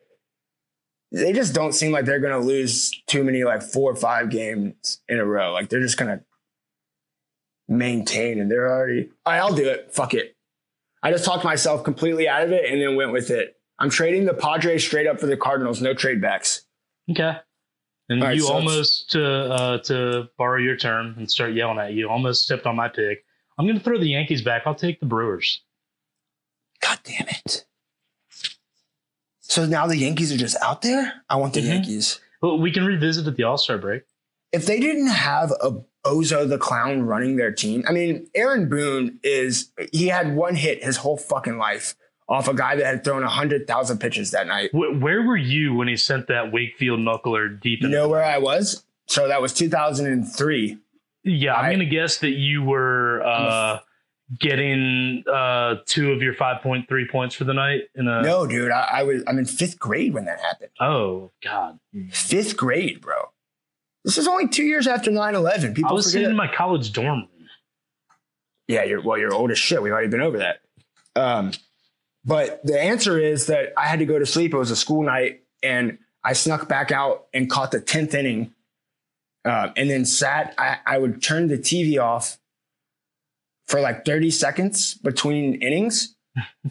they just don't seem like they're gonna lose too many like four or five games in a row. Like they're just gonna maintain and they're already all right, I'll do it. Fuck it. I just talked myself completely out of it and then went with it. I'm trading the Padres straight up for the Cardinals, no trade backs. Okay. And right, you so almost to uh, to borrow your term and start yelling at you. Almost stepped on my pick. I'm going to throw the Yankees back. I'll take the Brewers. God damn it. So now the Yankees are just out there? I want the Mhm. Yankees. Well, we can revisit at the All Star break. If they didn't have a Ozo the Clown running their team, I mean, Aaron Boone is, he had one hit his whole fucking life off a guy that had thrown 100,000 pitches that night. Wh- where were you when he sent that Wakefield knuckler deep You know where I was? So that was 2003. Yeah, I'm I- going to guess that you were uh, getting uh, two of your 5.3 points for the night. In a No, dude, I, I was, I'm in fifth grade when that happened. oh God, Fifth grade, bro. This is only two years after 9 11. People I was sitting it. in my college dorm room. Yeah, you're well, you're old as shit. We've already been over that. Um, but the answer is that I had to go to sleep. It was a school night, and I snuck back out and caught the tenth inning, uh, and then sat. I, I would turn the TV off for like thirty seconds between innings,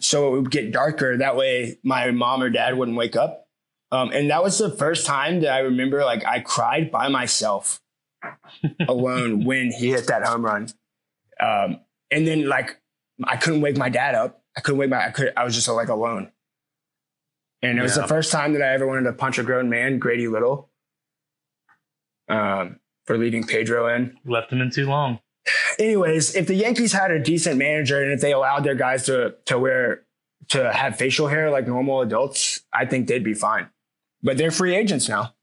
so it would get darker. That way, my mom or dad wouldn't wake up. Um, and that was the first time that I remember like I cried by myself alone when he hit that home run. Um, and then like I couldn't wake my dad up. I couldn't wake my. I could. I was just like alone. And it was the first time that I ever wanted to punch a grown man, Grady Little, um, for leaving Pedro in. Left him in too long. Anyways, if the Yankees had a decent manager and if they allowed their guys to to wear to have facial hair like normal adults, I think they'd be fine. But they're free agents now.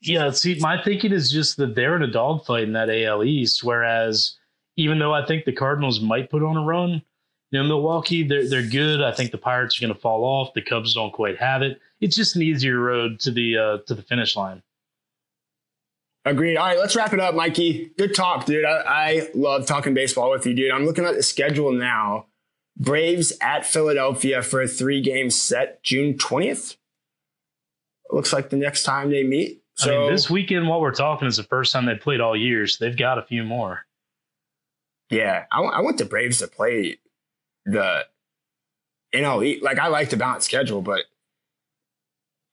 Yeah, see, my thinking is just that they're in a dogfight in that AL East. Whereas, even though I think the Cardinals might put on a run, you know, Milwaukee, they're they're good. I think the Pirates are going to fall off. The Cubs don't quite have it. It's just an easier road to the uh, to the finish line. Agreed. All right, let's wrap it up, Mikey. Good talk, dude. I, I love talking baseball with you, dude. I'm looking at the schedule now. Braves at Philadelphia for a three game set, June 20th. Looks like the next time they meet. So I mean, this weekend, while we're talking, is the first time they played all year, so they've got a few more. yeah, I want I want the Braves to play the NL. Like I like the balanced schedule, but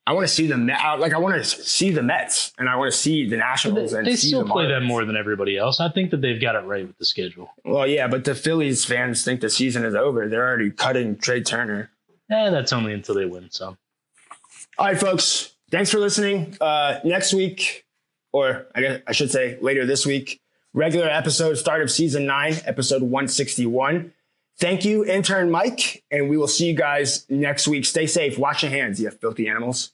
I want to see the Met. Like I want to see the Mets, and I want to see the They, Nationals, and they still the play them more than everybody else. I think that they've got it right with the schedule. Well, yeah, but the Phillies fans think the season is over. They're already cutting Trea Turner. Eh, that's only until they win some. All right, folks. Thanks for listening. Uh, next week, or I guess I should say later this week, regular episode, start of season nine, episode 161. Thank you, intern Mike, and we will see you guys next week. Stay safe. Wash your hands, you filthy animals.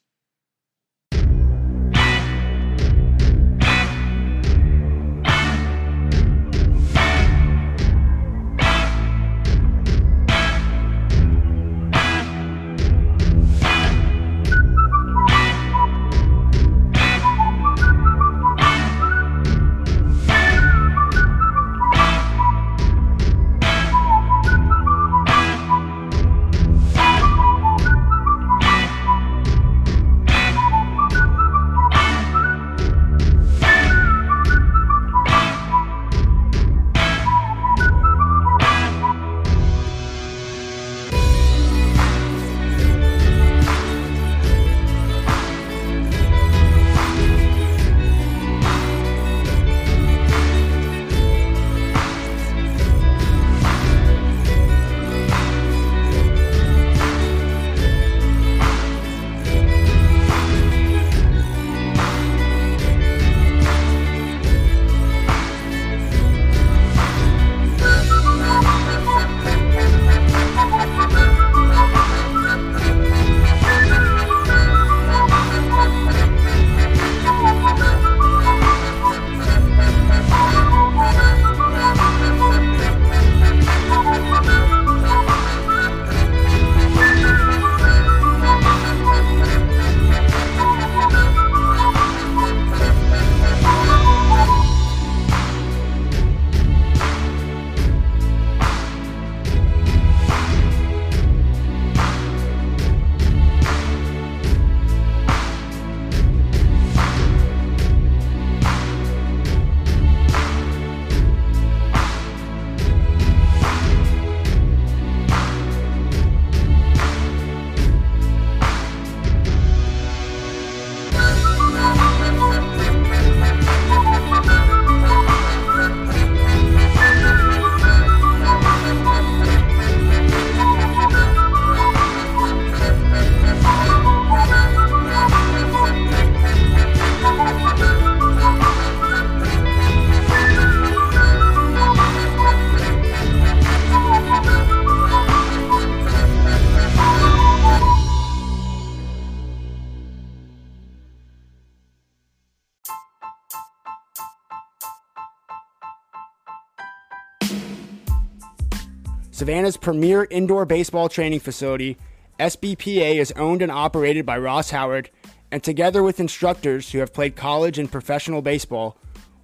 Savannah's premier indoor baseball training facility, SBPA is owned and operated by Ross Howard, and together with instructors who have played college and professional baseball,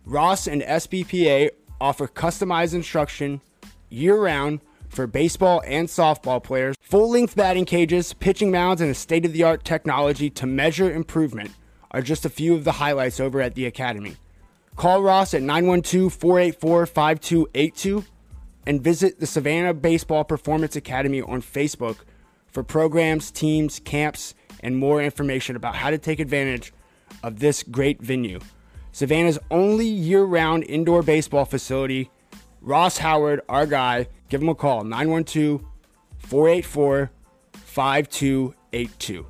Ross and SBPA offer customized instruction year round for baseball and softball players, full length batting cages, pitching mounds, and state of the art technology to measure improvement are just a few of the highlights over at the Academy. Call Ross at 912 484 5282 and visit the Savannah Baseball Performance Academy on Facebook for programs, teams, camps, and more information about how to take advantage of this great venue. Savannah's only year round indoor baseball facility. Ross Howard, our guy, give him a call 912 484 5282.